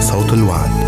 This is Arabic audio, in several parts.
صوت الوعد.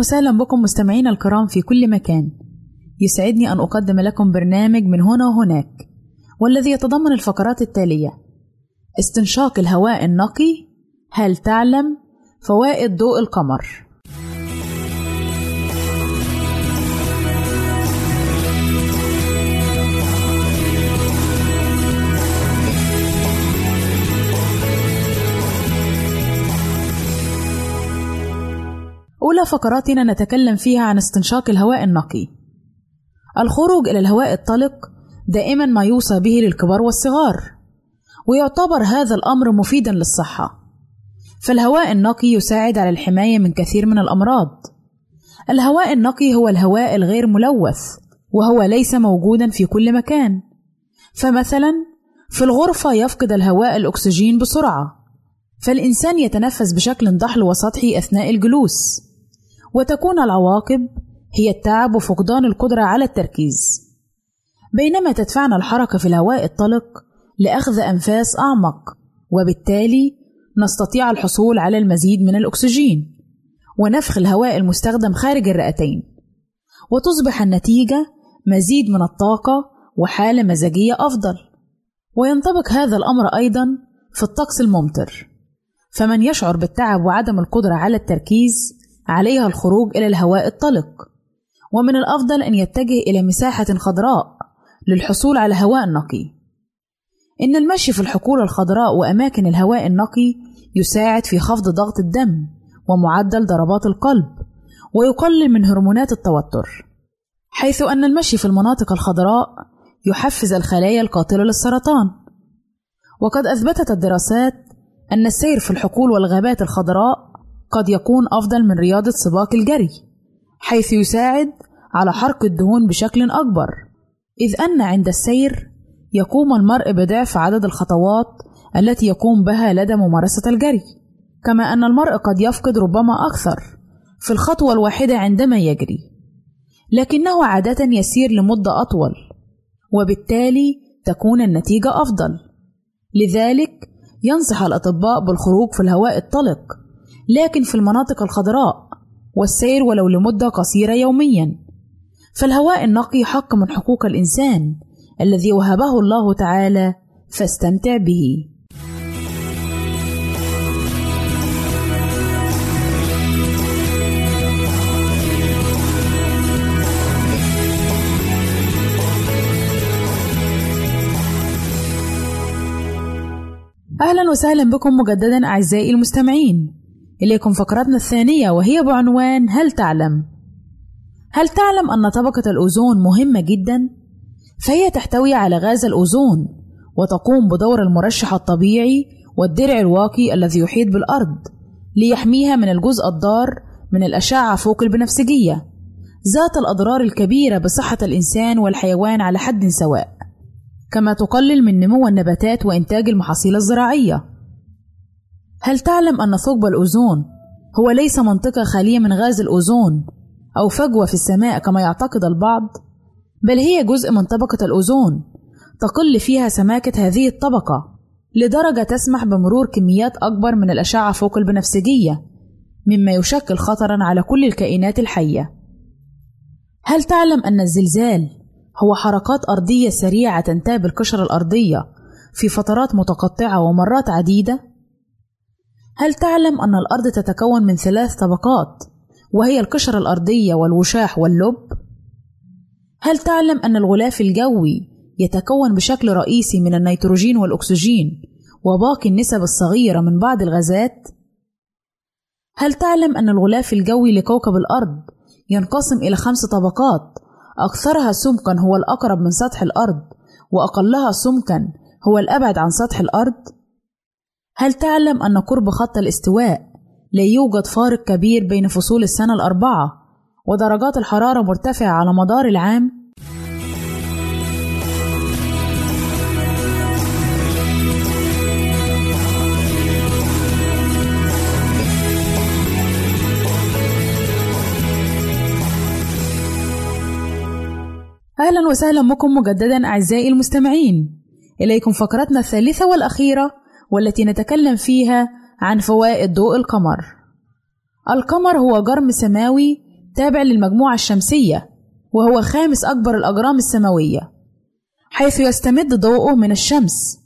وسهلا بكم مستمعينا الكرام في كل مكان. يسعدني أن أقدم لكم برنامج من هنا وهناك والذي يتضمن الفقرات التالية استنشاق الهواء النقي هل تعلم فوائد ضوء القمر؟ فقراتنا نتكلم فيها عن استنشاق الهواء النقي. الخروج إلى الهواء الطلق دائما ما يوصى به للكبار والصغار، ويعتبر هذا الأمر مفيدا للصحة. فالهواء النقي يساعد على الحماية من كثير من الأمراض. الهواء النقي هو الهواء الغير ملوث، وهو ليس موجودا في كل مكان. فمثلا في الغرفة يفقد الهواء الأكسجين بسرعة، فالإنسان يتنفس بشكل ضحل وسطحي أثناء الجلوس. وتكون العواقب هي التعب وفقدان القدرة على التركيز. بينما تدفعنا الحركة في الهواء الطلق لأخذ أنفاس أعمق وبالتالي نستطيع الحصول على المزيد من الأكسجين ونفخ الهواء المستخدم خارج الرئتين. وتصبح النتيجة مزيد من الطاقة وحالة مزاجية أفضل. وينطبق هذا الأمر أيضا في الطقس الممطر. فمن يشعر بالتعب وعدم القدرة على التركيز عليها الخروج إلى الهواء الطلق. ومن الأفضل أن يتجه إلى مساحة خضراء للحصول على هواء نقي. إن المشي في الحقول الخضراء وأماكن الهواء النقي يساعد في خفض ضغط الدم ومعدل ضربات القلب ويقلل من هرمونات التوتر. حيث أن المشي في المناطق الخضراء يحفز الخلايا القاتلة للسرطان. وقد أثبتت الدراسات أن السير في الحقول والغابات الخضراء قد يكون أفضل من رياضة سباق الجري حيث يساعد على حرق الدهون بشكل أكبر. إذ أن عند السير يقوم المرء بضعف عدد الخطوات التي يقوم بها لدى ممارسة الجري كما أن المرء قد يفقد ربما أكثر في الخطوة الواحدة عندما يجري لكنه عادة يسير لمدة أطول وبالتالي تكون النتيجة أفضل. لذلك ينصح الأطباء بالخروج في الهواء الطلق لكن في المناطق الخضراء والسير ولو لمدة قصيرة يوميا. فالهواء النقي حق من حقوق الإنسان الذي وهبه الله تعالى فاستمتع به. أهلا وسهلا بكم مجددا أعزائي المستمعين. إليكم فقرتنا الثانية وهي بعنوان هل تعلم؟ هل تعلم أن طبقة الأوزون مهمة جدا؟ فهي تحتوي على غاز الأوزون وتقوم بدور المرشح الطبيعي والدرع الواقي الذي يحيط بالأرض ليحميها من الجزء الضار من الأشعة فوق البنفسجية ذات الأضرار الكبيرة بصحة الإنسان والحيوان على حد سواء كما تقلل من نمو النباتات وإنتاج المحاصيل الزراعية هل تعلم أن ثقب الأوزون هو ليس منطقة خالية من غاز الأوزون أو فجوة في السماء كما يعتقد البعض؟ بل هي جزء من طبقة الأوزون تقل فيها سماكة هذه الطبقة لدرجة تسمح بمرور كميات أكبر من الأشعة فوق البنفسجية مما يشكل خطرا على كل الكائنات الحية هل تعلم أن الزلزال هو حركات أرضية سريعة تنتاب القشرة الأرضية في فترات متقطعة ومرات عديدة؟ هل تعلم أن الأرض تتكون من ثلاث طبقات وهي القشرة الأرضية والوشاح واللب؟ هل تعلم أن الغلاف الجوي يتكون بشكل رئيسي من النيتروجين والأكسجين وباقي النسب الصغيرة من بعض الغازات؟ هل تعلم أن الغلاف الجوي لكوكب الأرض ينقسم إلى خمس طبقات أكثرها سمكا هو الأقرب من سطح الأرض وأقلها سمكا هو الأبعد عن سطح الأرض؟ هل تعلم أن قرب خط الاستواء لا يوجد فارق كبير بين فصول السنة الأربعة ودرجات الحرارة مرتفعة على مدار العام؟ أهلا وسهلا بكم مجددا أعزائي المستمعين إليكم فقرتنا الثالثة والأخيرة والتي نتكلم فيها عن فوائد ضوء القمر. القمر هو جرم سماوي تابع للمجموعة الشمسية وهو خامس أكبر الأجرام السماوية حيث يستمد ضوءه من الشمس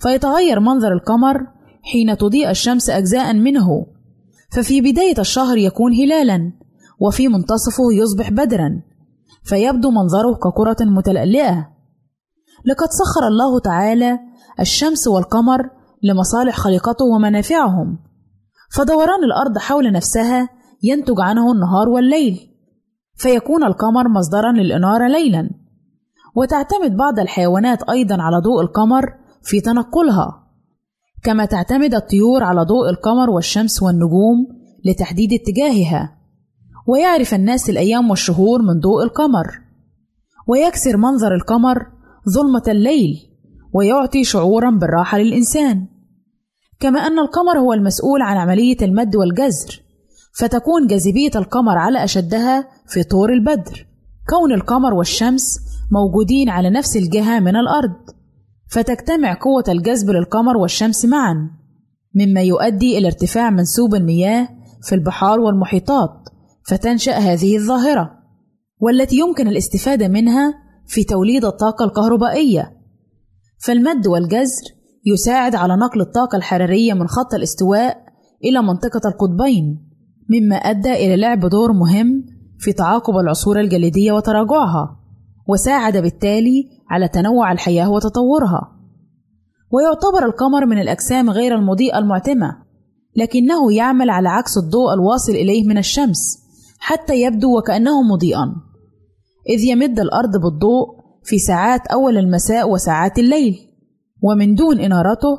فيتغير منظر القمر حين تضيء الشمس أجزاء منه. ففي بداية الشهر يكون هلالا وفي منتصفه يصبح بدرا فيبدو منظره ككرة متلألئة. لقد سخر الله تعالى الشمس والقمر لمصالح خليقته ومنافعهم. فدوران الأرض حول نفسها ينتج عنه النهار والليل فيكون القمر مصدرا للإنارة ليلا. وتعتمد بعض الحيوانات أيضا على ضوء القمر في تنقلها كما تعتمد الطيور على ضوء القمر والشمس والنجوم لتحديد اتجاهها. ويعرف الناس الأيام والشهور من ضوء القمر. ويكسر منظر القمر ظلمة الليل ويعطي شعورا بالراحة للإنسان. كما أن القمر هو المسؤول عن عملية المد والجزر فتكون جاذبية القمر على أشدها في طور البدر. كون القمر والشمس موجودين على نفس الجهة من الأرض فتجتمع قوة الجذب للقمر والشمس معا مما يؤدي إلى ارتفاع منسوب المياه في البحار والمحيطات فتنشأ هذه الظاهرة. والتي يمكن الاستفادة منها في توليد الطاقة الكهربائية. فالمد والجزر يساعد على نقل الطاقة الحرارية من خط الاستواء إلى منطقة القطبين مما أدى إلى لعب دور مهم في تعاقب العصور الجليدية وتراجعها وساعد بالتالي على تنوع الحياة وتطورها. ويعتبر القمر من الأجسام غير المضيئة المعتمة لكنه يعمل على عكس الضوء الواصل إليه من الشمس حتى يبدو وكأنه مضيئا. إذ يمد الأرض بالضوء في ساعات أول المساء وساعات الليل. ومن دون إنارته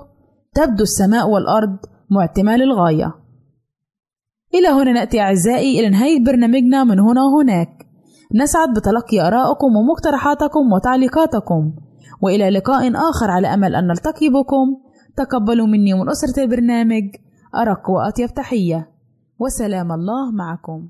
تبدو السماء والأرض معتمة للغاية إلى هنا نأتي أعزائي إلى نهاية برنامجنا من هنا وهناك. نسعد بتلقي آرائكم ومقترحاتكم وتعليقاتكم. وإلى لقاء آخر على أمل أن نلتقي بكم. تقبلوا مني ومن أسرة البرنامج. أرق وأطيب تحية. وسلام الله معكم.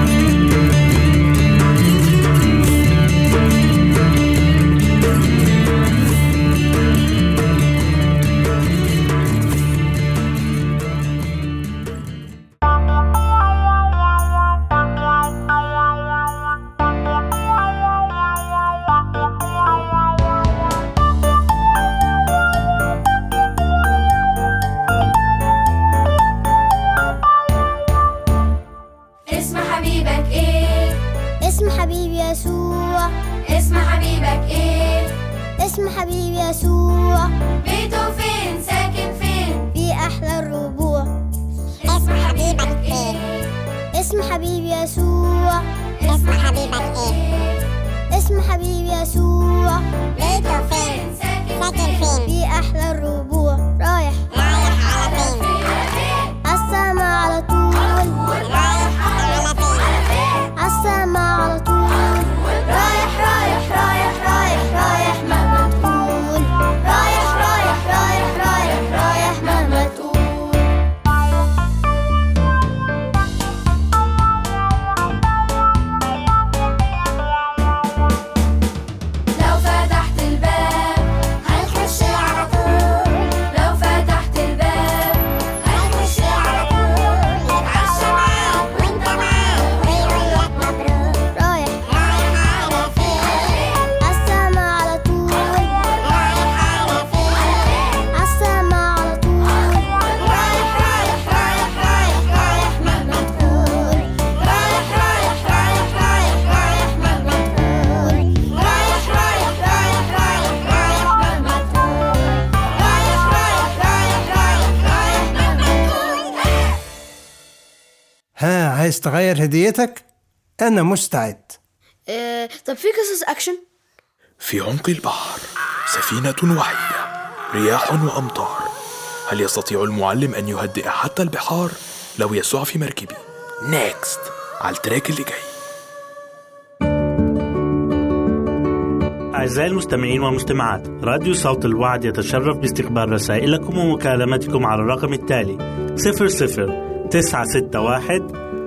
تغير هديتك؟ أنا مستعد آه طب في قصص أكشن؟ في عمق البحر سفينة وحيدة رياح وأمطار هل يستطيع المعلم أن يهدئ حتى البحار لو يسوع في مركبي؟ next على ال track اللي جاي أعزائي المستمعين والمستمعات راديو صوت الوعد يتشرف باستقبال رسائلكم ومكالمتكم على الرقم التالي 00 961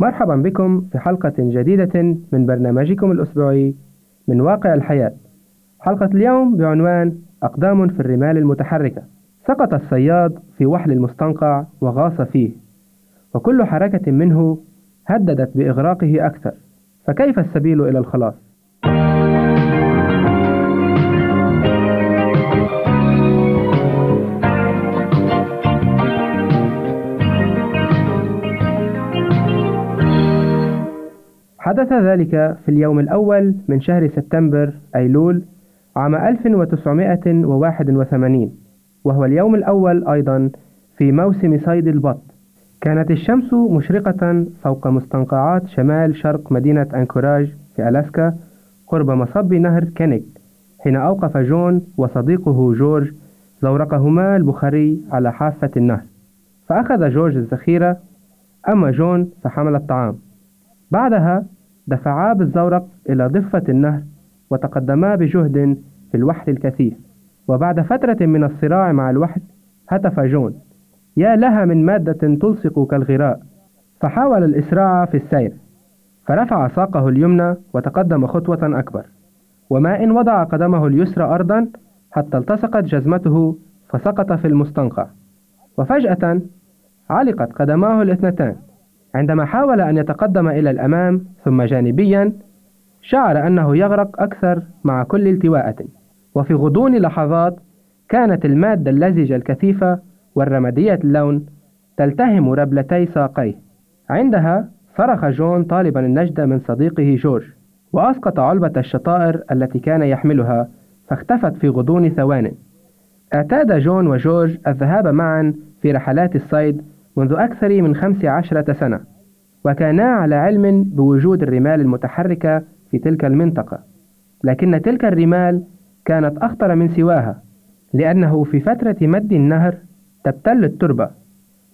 مرحبا بكم في حلقة جديدة من برنامجكم الأسبوعي من واقع الحياة. حلقة اليوم بعنوان أقدام في الرمال المتحركة. سقط الصياد في وحل المستنقع وغاص فيه، وكل حركة منه هددت بإغراقه أكثر، فكيف السبيل إلى الخلاص؟ حدث ذلك في اليوم الأول من شهر سبتمبر أيلول عام 1981 وهو اليوم الأول أيضا في موسم صيد البط. كانت الشمس مشرقة فوق مستنقعات شمال شرق مدينة أنكوراج في ألاسكا قرب مصب نهر كينيك حين أوقف جون وصديقه جورج زورقهما البخاري على حافة النهر. فأخذ جورج الذخيرة أما جون فحمل الطعام. بعدها دفعا بالزورق إلى ضفة النهر وتقدما بجهد في الوحل الكثيف. وبعد فترة من الصراع مع الوحل هتف جون. يا لها من مادة تلصق كالغراء. فحاول الإسراع في السير. فرفع ساقه اليمنى وتقدم خطوة أكبر. وما إن وضع قدمه اليسرى أرضا حتى التصقت جزمته فسقط في المستنقع. وفجأة علقت قدماه الاثنتان. عندما حاول أن يتقدم إلى الأمام ثم جانبيا شعر أنه يغرق أكثر مع كل التواءة وفي غضون لحظات كانت المادة اللزجة الكثيفة والرمادية اللون تلتهم ربلتي ساقيه. عندها صرخ جون طالبا النجدة من صديقه جورج وأسقط علبة الشطائر التي كان يحملها فاختفت في غضون ثوان. اعتاد جون وجورج الذهاب معا في رحلات الصيد منذ أكثر من خمس عشرة سنة وكانا على علم بوجود الرمال المتحركة في تلك المنطقة. لكن تلك الرمال كانت أخطر من سواها لأنه في فترة مد النهر تبتل التربة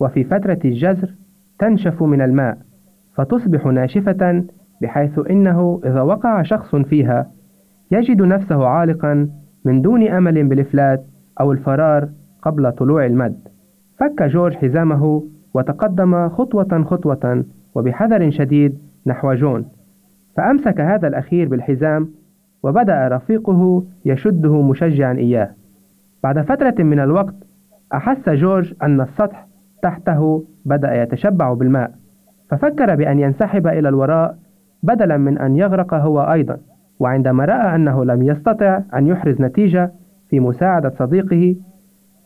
وفي فترة الجزر تنشف من الماء فتصبح ناشفة بحيث إنه إذا وقع شخص فيها يجد نفسه عالقا من دون أمل بالإفلات أو الفرار قبل طلوع المد. فك جورج حزامه وتقدم خطوة خطوة وبحذر شديد نحو جون. فأمسك هذا الأخير بالحزام وبدأ رفيقه يشده مشجعا إياه. بعد فترة من الوقت أحس جورج أن السطح تحته بدأ يتشبع بالماء ففكر بأن ينسحب إلى الوراء بدلا من أن يغرق هو أيضا. وعندما رأى أنه لم يستطع أن يحرز نتيجة في مساعدة صديقه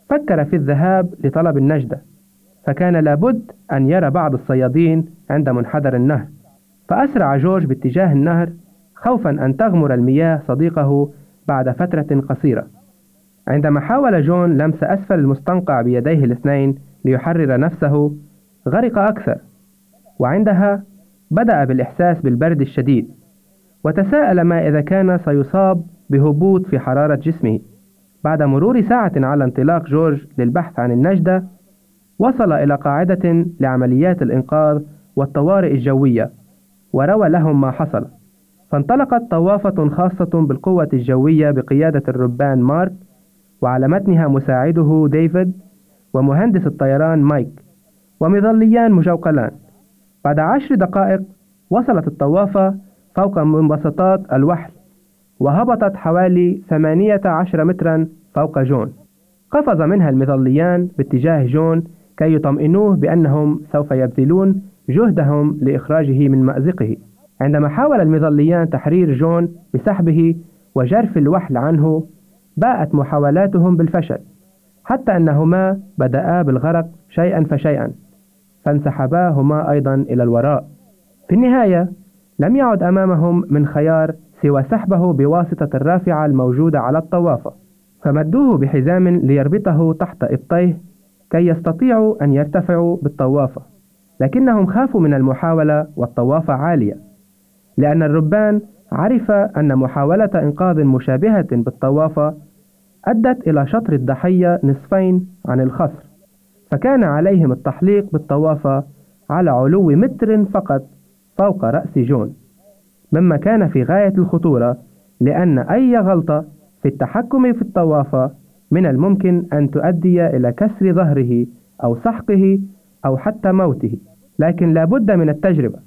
فكر في الذهاب لطلب النجدة. فكان لابد أن يرى بعض الصيادين عند منحدر النهر. فأسرع جورج باتجاه النهر خوفا أن تغمر المياه صديقه بعد فترة قصيرة. عندما حاول جون لمس أسفل المستنقع بيديه الاثنين ليحرر نفسه غرق أكثر وعندها بدأ بالإحساس بالبرد الشديد وتساءل ما إذا كان سيصاب بهبوط في حرارة جسمه. بعد مرور ساعة على انطلاق جورج للبحث عن النجدة وصل إلى قاعدة لعمليات الإنقاذ والطوارئ الجوية وروى لهم ما حصل. فانطلقت طوافة خاصة بالقوة الجوية بقيادة الربان مارك وعلى متنها مساعده ديفيد ومهندس الطيران مايك ومظليان مجوقلان. بعد عشر دقائق وصلت الطوافة فوق منبسطات الوحل وهبطت حوالي ثمانية عشر مترا فوق جون. قفز منها المظليان باتجاه جون كي يطمئنوه بأنهم سوف يبذلون جهدهم لإخراجه من مأزقه. عندما حاول المظليان تحرير جون بسحبه وجرف الوحل عنه باءت محاولاتهم بالفشل حتى أنهما بدأا بالغرق شيئا فشيئا فانسحبا هما أيضا إلى الوراء. في النهاية لم يعد أمامهم من خيار سوى سحبه بواسطة الرافعة الموجودة على الطوافة فمدوه بحزام ليربطه تحت إبطيه كي يستطيعوا أن يرتفعوا بالطوافة لكنهم خافوا من المحاولة والطوافة عالية لأن الربان عرف أن محاولة إنقاذ مشابهة بالطوافة أدت إلى شطر الضحية نصفين عن الخصر فكان عليهم التحليق بالطوافة على علو متر فقط فوق رأس جون مما كان في غاية الخطورة لأن أي غلطة في التحكم في الطوافة من الممكن أن تؤدي إلى كسر ظهره أو سحقه أو حتى موته لكن لا بد من التجربة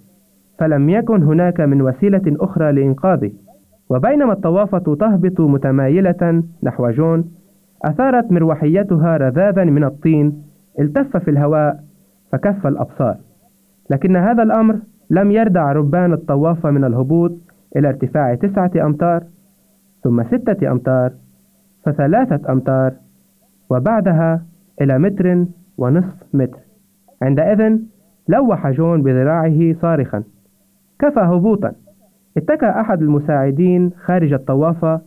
فلم يكن هناك من وسيلة أخرى لإنقاذه. وبينما الطوافة تهبط متمايلة نحو جون أثارت مروحيتها رذاذا من الطين التف في الهواء فكف الأبصار. لكن هذا الأمر لم يردع ربان الطوافة من الهبوط إلى ارتفاع تسعة أمتار ثم ستة أمتار فثلاثة أمتار وبعدها إلى متر ونصف متر. عندئذ لوح جون بذراعه صارخا. كفى هبوطا. اتكى أحد المساعدين خارج الطوافة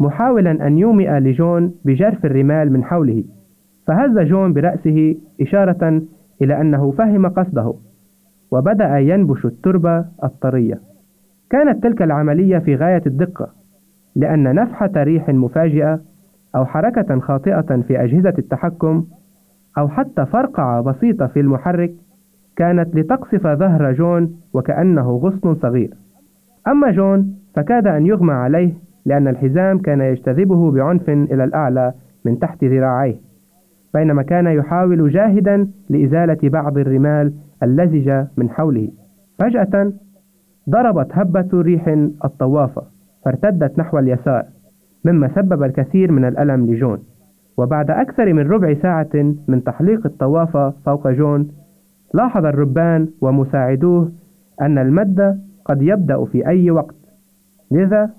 محاولا أن يومئ لجون بجرف الرمال من حوله. فهز جون برأسه إشارة إلى أنه فهم قصده وبدأ ينبش التربة الطرية. كانت تلك العملية في غاية الدقة لأن نفحة ريح مفاجئة أو حركة خاطئة في أجهزة التحكم أو حتى فرقعة بسيطة في المحرك كانت لتقصف ظهر جون وكأنه غصن صغير. أما جون فكاد أن يغمى عليه لأن الحزام كان يجتذبه بعنف إلى الأعلى من تحت ذراعيه. بينما كان يحاول جاهدا لإزالة بعض الرمال اللزجة من حوله. فجأة ضربت هبة ريح الطوافة فارتدت نحو اليسار. مما سبب الكثير من الألم لجون. وبعد أكثر من ربع ساعة من تحليق الطوافة فوق جون لاحظ الربان ومساعدوه أن المد قد يبدأ في أي وقت. لذا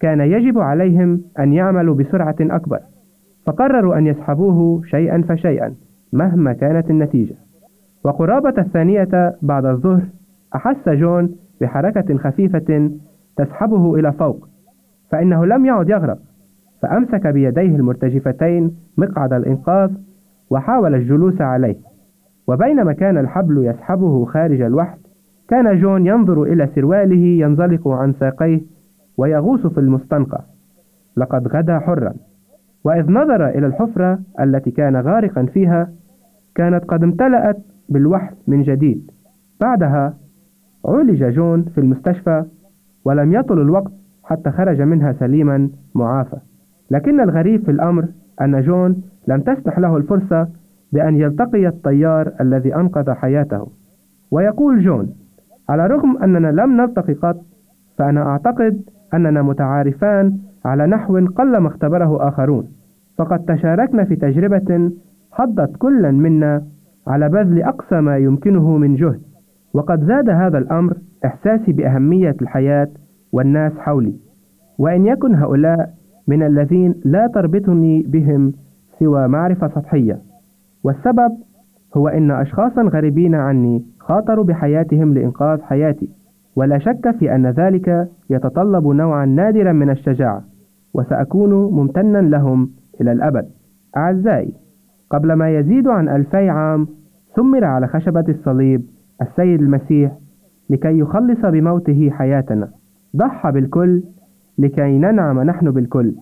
كان يجب عليهم أن يعملوا بسرعة أكبر. فقرروا أن يسحبوه شيئا فشيئا مهما كانت النتيجة. وقرابة الثانية بعد الظهر أحس جون بحركة خفيفة تسحبه إلى فوق فإنه لم يعد يغرق. فأمسك بيديه المرتجفتين مقعد الإنقاذ وحاول الجلوس عليه. وبينما كان الحبل يسحبه خارج الوحد كان جون ينظر إلى سرواله ينزلق عن ساقيه ويغوص في المستنقع. لقد غدا حرا. وإذ نظر إلى الحفرة التي كان غارقا فيها كانت قد امتلأت بالوحد من جديد. بعدها عولج جون في المستشفى ولم يطل الوقت حتى خرج منها سليما معافى. لكن الغريب في الأمر أن جون لم تسمح له الفرصة بأن يلتقي الطيار الذي أنقذ حياته. ويقول جون على الرغم أننا لم نلتقي قط فأنا أعتقد أننا متعارفان على نحو قلما اختبره آخرون. فقد تشاركنا في تجربة حضت كلا منا على بذل أقصى ما يمكنه من جهد. وقد زاد هذا الأمر إحساسي بأهمية الحياة والناس حولي. وإن يكن هؤلاء من الذين لا تربطني بهم سوى معرفة سطحية. والسبب هو إن أشخاصا غريبين عني خاطروا بحياتهم لإنقاذ حياتي ولا شك في أن ذلك يتطلب نوعا نادرا من الشجاعة وسأكون ممتنا لهم إلى الأبد. أعزائي قبل ما يزيد عن ألفي عام سمر على خشبة الصليب السيد المسيح لكي يخلص بموته حياتنا. ضحى بالكل لكي ننعم نحن بالكل.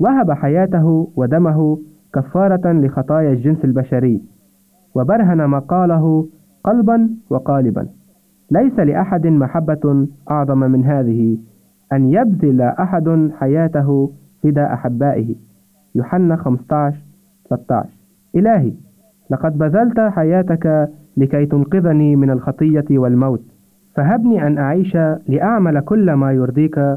وهب حياته ودمه كفارة لخطايا الجنس البشري وبرهن ما قاله قلبا وقالبا. ليس لأحد محبة أعظم من هذه أن يبذل أحد حياته فداء أحبائه يوحنا 15 16 إلهي لقد بذلت حياتك لكي تنقذني من الخطية والموت. فهبني أن أعيش لأعمل كل ما يرضيك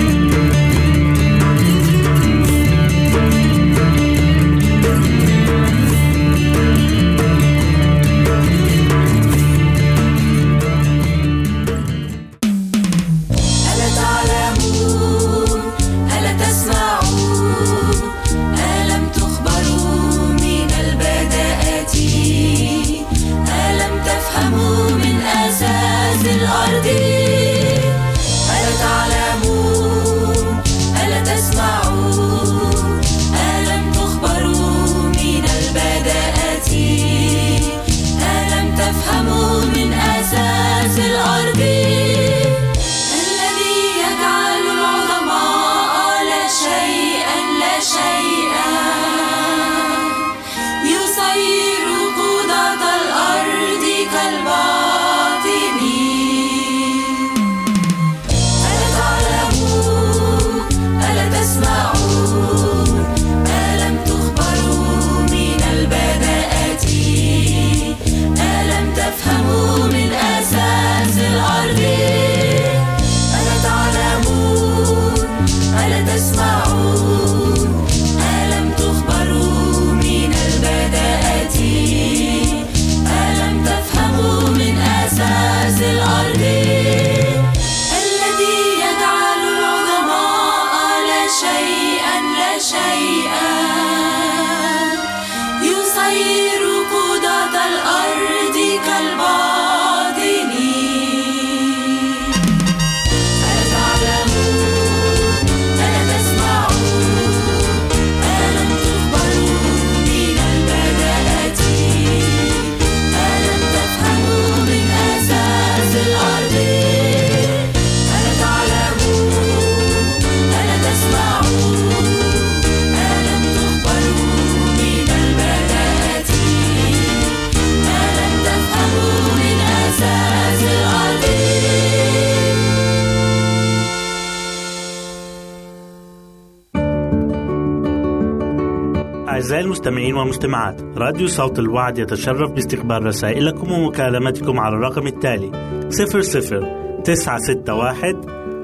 المستمعين والمستمعات. راديو صوت الوعد يتشرف باستقبال رسائلكم ومكالمتكم على الرقم التالي 00 961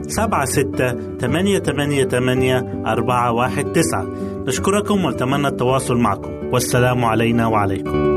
سبعة ستة ثمانية ثمانية ثمانية أربعة واحد تسعة. نشكركم ونتمنى التواصل معكم. والسلام علينا وعليكم.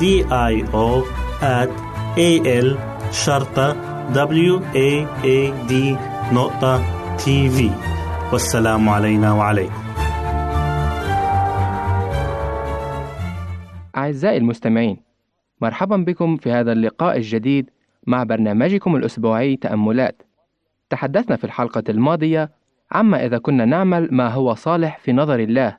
D I O at A L شرطة W A A D نقطة تي في والسلام علينا وعليكم. أعزائي المستمعين مرحبا بكم في هذا اللقاء الجديد مع برنامجكم الأسبوعي تأملات. تحدثنا في الحلقة الماضية عما إذا كنا نعمل ما هو صالح في نظر الله.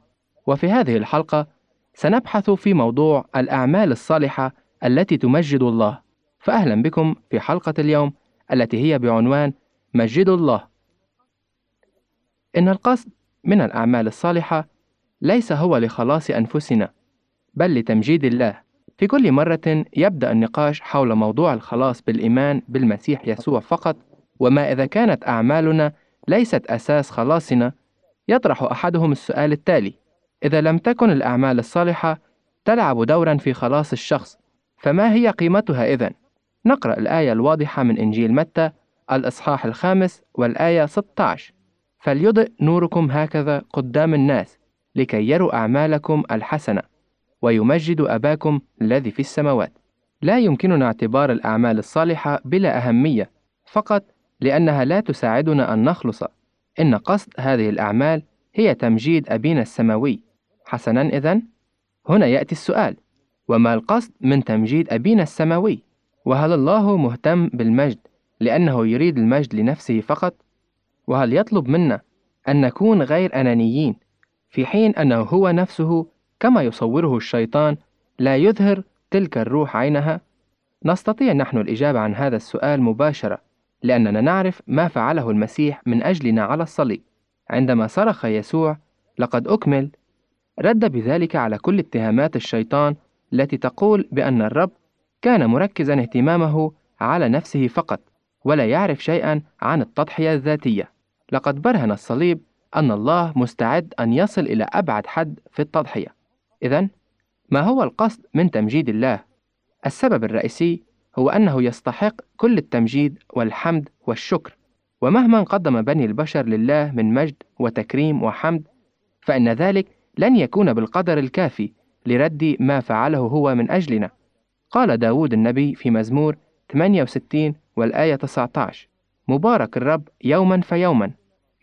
وفي هذه الحلقة سنبحث في موضوع الأعمال الصالحة التي تمجد الله. فأهلا بكم في حلقة اليوم التي هي بعنوان مجد الله. إن القصد من الأعمال الصالحة ليس هو لخلاص أنفسنا بل لتمجيد الله. في كل مرة يبدأ النقاش حول موضوع الخلاص بالإيمان بالمسيح يسوع فقط وما إذا كانت أعمالنا ليست أساس خلاصنا يطرح أحدهم السؤال التالي إذا لم تكن الأعمال الصالحة تلعب دورا في خلاص الشخص فما هي قيمتها إذن؟ نقرأ الآية الواضحة من إنجيل متى الإصحاح الخامس والآية 16 فليضئ نوركم هكذا قدام الناس لكي يروا أعمالكم الحسنة ويمجد أباكم الذي في السماوات. لا يمكننا اعتبار الأعمال الصالحة بلا أهمية فقط لأنها لا تساعدنا أن نخلص. إن قصد هذه الأعمال هي تمجيد أبينا السماوي. حسنا إذن. هنا يأتي السؤال. وما القصد من تمجيد أبينا السماوي؟ وهل الله مهتم بالمجد لأنه يريد المجد لنفسه فقط؟ وهل يطلب منا أن نكون غير أنانيين في حين أنه هو نفسه كما يصوره الشيطان لا يظهر تلك الروح عينها؟ نستطيع نحن الإجابة عن هذا السؤال مباشرة لأننا نعرف ما فعله المسيح من أجلنا على الصليب. عندما صرخ يسوع لقد أكمل رد بذلك على كل اتهامات الشيطان التي تقول بأن الرب كان مركزا اهتمامه على نفسه فقط ولا يعرف شيئا عن التضحية الذاتية. لقد برهن الصليب أن الله مستعد أن يصل إلى أبعد حد في التضحية. إذا ما هو القصد من تمجيد الله؟ السبب الرئيسي هو أنه يستحق كل التمجيد والحمد والشكر. ومهما قدم بني البشر لله من مجد وتكريم وحمد فإن ذلك لن يكون بالقدر الكافي لرد ما فعله هو من أجلنا. قال داود النبي في مزمور 68 والآية 19 مبارك الرب يوما فيوما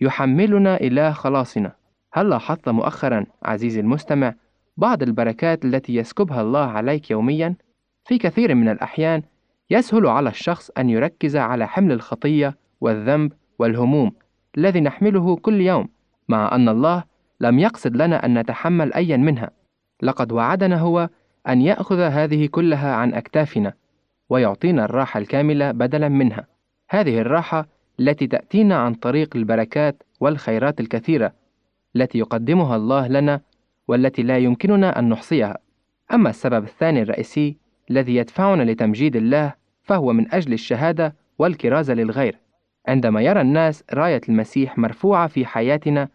يحملنا إله خلاصنا. هل لاحظت مؤخرا عزيزي المستمع بعض البركات التي يسكبها الله عليك يوميا؟ في كثير من الأحيان يسهل على الشخص أن يركز على حمل الخطية والذنب والهموم الذي نحمله كل يوم مع أن الله لم يقصد لنا أن نتحمل أيا منها. لقد وعدنا هو أن يأخذ هذه كلها عن أكتافنا ويعطينا الراحة الكاملة بدلا منها. هذه الراحة التي تأتينا عن طريق البركات والخيرات الكثيرة التي يقدمها الله لنا والتي لا يمكننا أن نحصيها. أما السبب الثاني الرئيسي الذي يدفعنا لتمجيد الله فهو من أجل الشهادة والكرازة للغير. عندما يرى الناس راية المسيح مرفوعة في حياتنا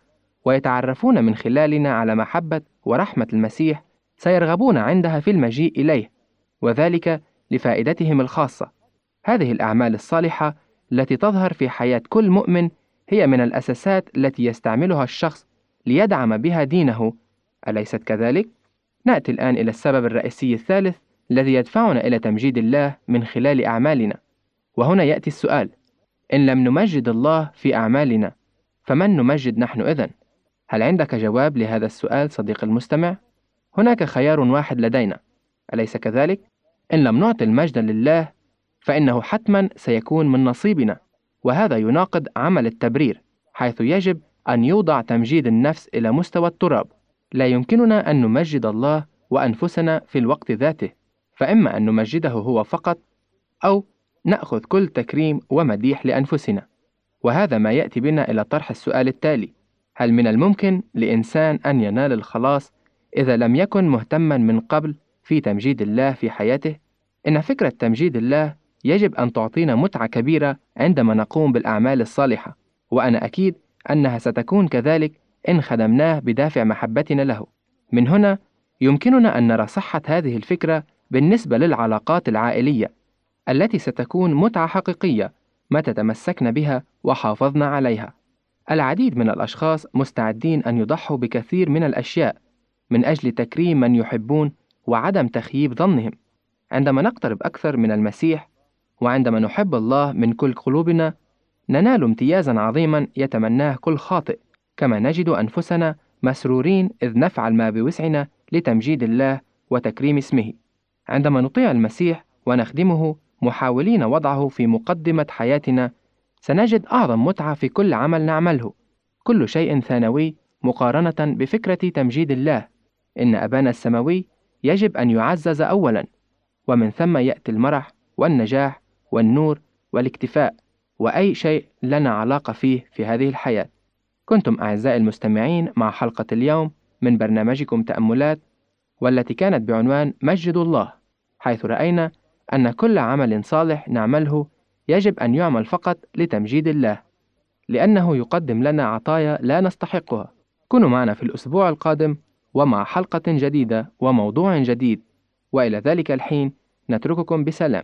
ويتعرفون من خلالنا على محبة ورحمة المسيح سيرغبون عندها في المجيء إليه وذلك لفائدتهم الخاصة هذه الأعمال الصالحة التي تظهر في حياة كل مؤمن هي من الأساسات التي يستعملها الشخص ليدعم بها دينه أليست كذلك؟ نأتي الآن إلى السبب الرئيسي الثالث الذي يدفعنا إلى تمجيد الله من خلال أعمالنا وهنا يأتي السؤال إن لم نمجد الله في أعمالنا فمن نمجد نحن إذن؟ هل عندك جواب لهذا السؤال صديق المستمع؟ هناك خيار واحد لدينا. أليس كذلك؟ إن لم نعطي المجد لله فإنه حتما سيكون من نصيبنا. وهذا يناقض عمل التبرير حيث يجب أن يوضع تمجيد النفس إلى مستوى التراب. لا يمكننا أن نمجد الله وأنفسنا في الوقت ذاته فإما أن نمجده هو فقط أو نأخذ كل تكريم ومديح لأنفسنا. وهذا ما يأتي بنا إلى طرح السؤال التالي. هل من الممكن لإنسان أن ينال الخلاص إذا لم يكن مهتما من قبل في تمجيد الله في حياته؟ إن فكرة تمجيد الله يجب أن تعطينا متعة كبيرة عندما نقوم بالأعمال الصالحة، وأنا أكيد أنها ستكون كذلك إن خدمناه بدافع محبتنا له. من هنا يمكننا أن نرى صحة هذه الفكرة بالنسبة للعلاقات العائلية، التي ستكون متعة حقيقية متى تمسكنا بها وحافظنا عليها. العديد من الأشخاص مستعدين أن يضحوا بكثير من الأشياء من أجل تكريم من يحبون وعدم تخييب ظنهم. عندما نقترب أكثر من المسيح وعندما نحب الله من كل قلوبنا ننال امتيازا عظيما يتمناه كل خاطئ كما نجد أنفسنا مسرورين إذ نفعل ما بوسعنا لتمجيد الله وتكريم اسمه عندما نطيع المسيح ونخدمه محاولين وضعه في مقدمة حياتنا سنجد أعظم متعة في كل عمل نعمله كل شيء ثانوي مقارنة بفكرة تمجيد الله. إن أبانا السماوي يجب أن يعزز أولا ومن ثم يأتي المرح والنجاح والنور والاكتفاء وأي شيء لنا علاقة فيه في هذه الحياة. كنتم أعزائي المستمعين مع حلقة اليوم من برنامجكم تأملات والتي كانت بعنوان مجد الله حيث رأينا أن كل عمل صالح نعمله يجب أن يعمل فقط لتمجيد الله لأنه يقدم لنا عطايا لا نستحقها. كونوا معنا في الأسبوع القادم ومع حلقة جديدة وموضوع جديد وإلى ذلك الحين نترككم بسلام.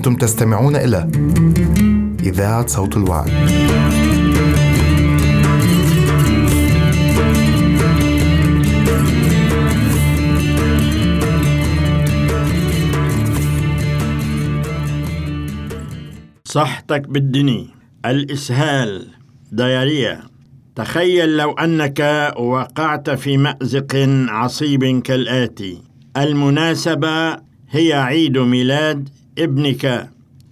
أنتم تستمعون إلى إذاعة صوت الوعي. صحتك بالدني الإسهال ديارية. تخيل لو أنك وقعت في مأزق عصيب كالآتي. المناسبة هي عيد ميلاد ابنك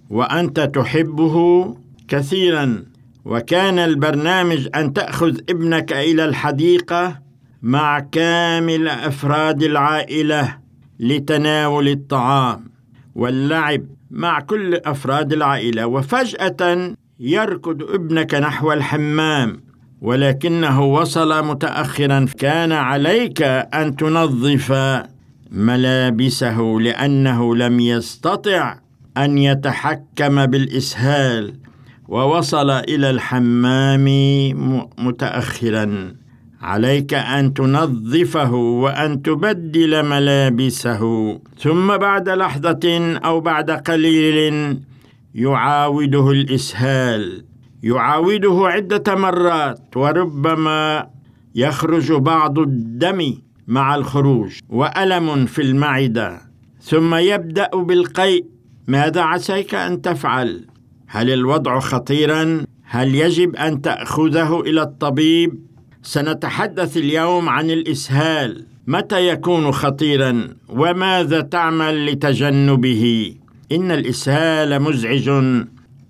وأنت تحبه كثيرا وكان البرنامج أن تأخذ ابنك إلى الحديقة مع كامل أفراد العائلة لتناول الطعام واللعب مع كل أفراد العائلة. وفجأة يركض ابنك نحو الحمام ولكنه وصل متاخرا. كان عليك أن تنظف ملابسه لأنه لم يستطع أن يتحكم بالإسهال ووصل إلى الحمام متاخرا. عليك أن تنظفه وأن تبدل ملابسه. ثم بعد لحظة أو بعد قليل يعاوده الإسهال. يعاوده عدة مرات وربما يخرج بعض الدم. مع الخروج وألم في المعدة ثم يبدأ بالقيء ماذا عسيك أن تفعل؟ هل الوضع خطيرا؟ هل يجب أن تأخذه إلى الطبيب؟ سنتحدث اليوم عن الإسهال متى يكون خطيرا؟ وماذا تعمل لتجنبه؟ إن الإسهال مزعج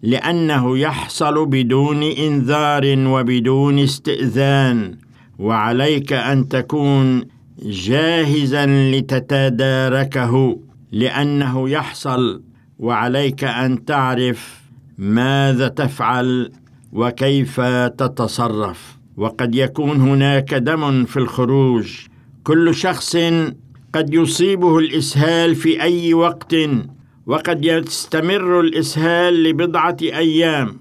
لأنه يحصل بدون إنذار وبدون استئذان وعليك أن تكون جاهزا لتتداركه لأنه يحصل وعليك أن تعرف ماذا تفعل وكيف تتصرف. وقد يكون هناك دم في الخروج. كل شخص قد يصيبه الإسهال في أي وقت وقد يستمر الإسهال لبضعة أيام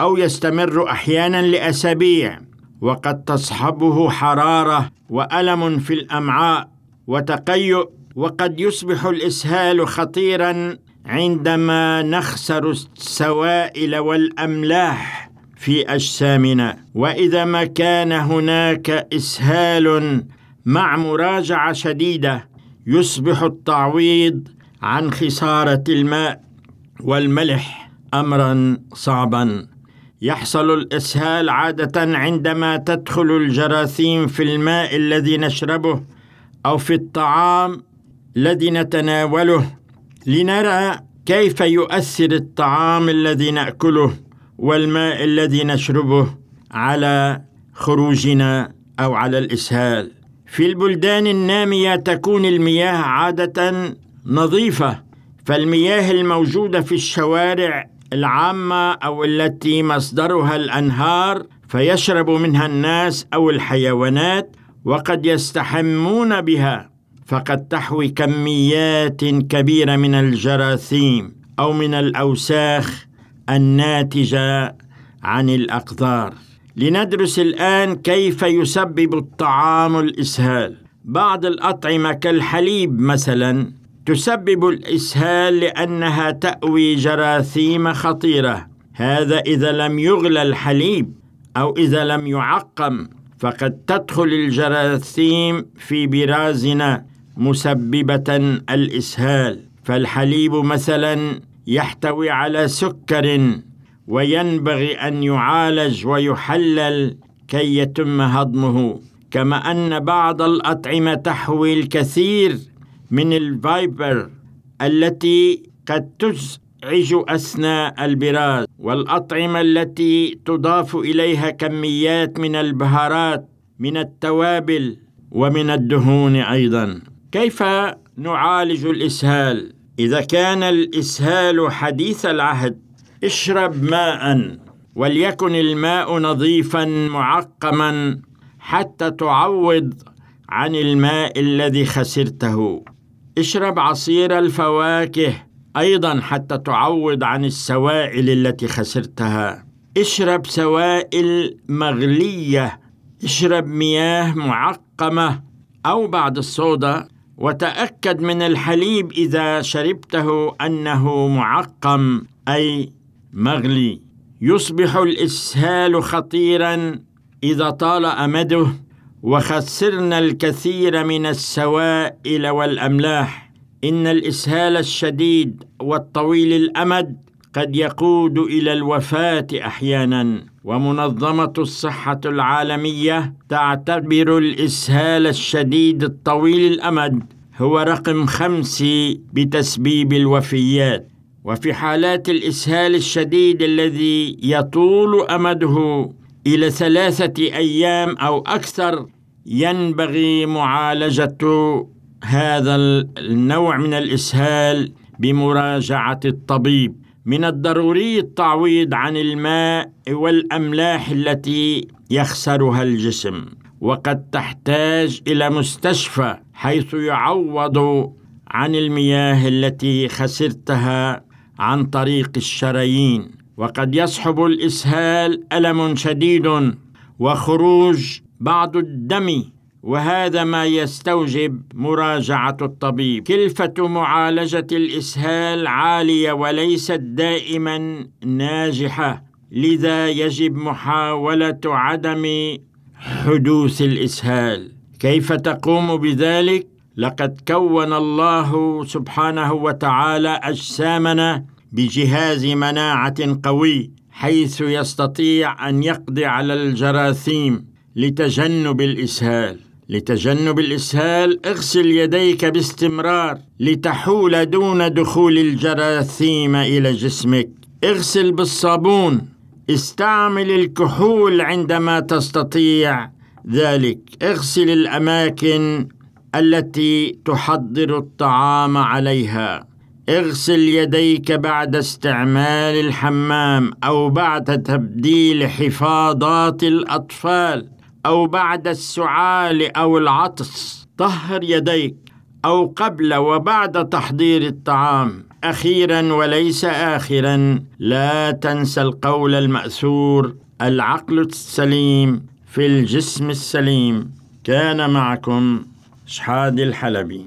أو يستمر أحيانا لأسابيع. وقد تصحبه حرارة وألم في الأمعاء وتقيؤ وقد يصبح الإسهال خطيرا عندما نخسر السوائل والأملاح في أجسامنا. وإذا ما كان هناك إسهال مع مراجعة شديدة يصبح التعويض عن خسارة الماء والملح امرا صعبا. يحصل الإسهال عادة عندما تدخل الجراثيم في الماء الذي نشربه أو في الطعام الذي نتناوله. لنرى كيف يؤثر الطعام الذي نأكله والماء الذي نشربه على خروجنا أو على الإسهال. في البلدان النامية تكون المياه عادة نظيفة فالمياه الموجودة في الشوارع العامة أو التي مصدرها الأنهار فيشرب منها الناس أو الحيوانات وقد يستحمون بها فقد تحوي كميات كبيرة من الجراثيم أو من الأوساخ الناتجة عن الاقذار لندرس الآن كيف يسبب الطعام الإسهال. بعض الأطعمة كالحليب مثلا تسبب الإسهال لأنها تأوي جراثيم خطيرة. هذا إذا لم يغلى الحليب أو إذا لم يعقم فقد تدخل الجراثيم في برازنا مسببة الإسهال. فالحليب مثلا يحتوي على سكر وينبغي أن يعالج ويحلل كي يتم هضمه كما أن بعض الأطعمة تحوي الكثير من ال fiber التي قد تزعج أثناء البراز والأطعمة التي تضاف إليها كميات من البهارات من التوابل ومن الدهون أيضا. كيف نعالج الإسهال؟ إذا كان الإسهال حديث العهد اشرب ماء وليكن الماء نظيفا معقما حتى تعوض عن الماء الذي خسرته. اشرب عصير الفواكه أيضا حتى تعوض عن السوائل التي خسرتها. اشرب سوائل مغلية. اشرب مياه معقمة أو بعد الصودا. وتأكد من الحليب إذا شربته أنه معقم أي مغلي. يصبح الإسهال خطيرا إذا طال أمده. وخسرنا الكثير من السوائل والأملاح. إن الإسهال الشديد والطويل الأمد قد يقود إلى الوفاة أحيانا ومنظمة الصحة العالمية تعتبر الإسهال الشديد الطويل الأمد هو رقم خمس بتسبيب الوفيات. وفي حالات الإسهال الشديد الذي يطول أمده إلى ثلاثة أيام أو أكثر ينبغي معالجة هذا النوع من الإسهال بمراجعة الطبيب. من الضروري التعويض عن الماء والأملاح التي يخسرها الجسم وقد تحتاج إلى مستشفى حيث يعوض عن المياه التي خسرتها عن طريق الشرايين. وقد يصحب الإسهال ألم شديد وخروج بعض الدم وهذا ما يستوجب مراجعة الطبيب. كلفة معالجة الإسهال عالية وليست دائما ناجحة لذا يجب محاولة عدم حدوث الإسهال. كيف تقوم بذلك؟ لقد كون الله سبحانه وتعالى أجسامنا بجهاز مناعة قوي حيث يستطيع أن يقضي على الجراثيم لتجنب الإسهال. لتجنب الإسهال اغسل يديك باستمرار لتحول دون دخول الجراثيم إلى جسمك. اغسل بالصابون. استعمل الكحول عندما تستطيع ذلك. اغسل الأماكن التي تحضر الطعام عليها. اغسل يديك بعد استعمال الحمام أو بعد تبديل حفاضات الأطفال أو بعد السعال أو العطس. طهر يديك أو قبل وبعد تحضير الطعام. أخيرا وليس اخرا لا تنسى القول المأثور العقل السليم في الجسم السليم. كان معكم شحاد الحلبي.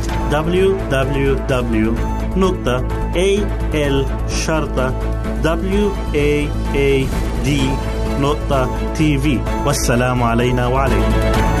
www.al-waad.tv والسلام علينا وعليكم.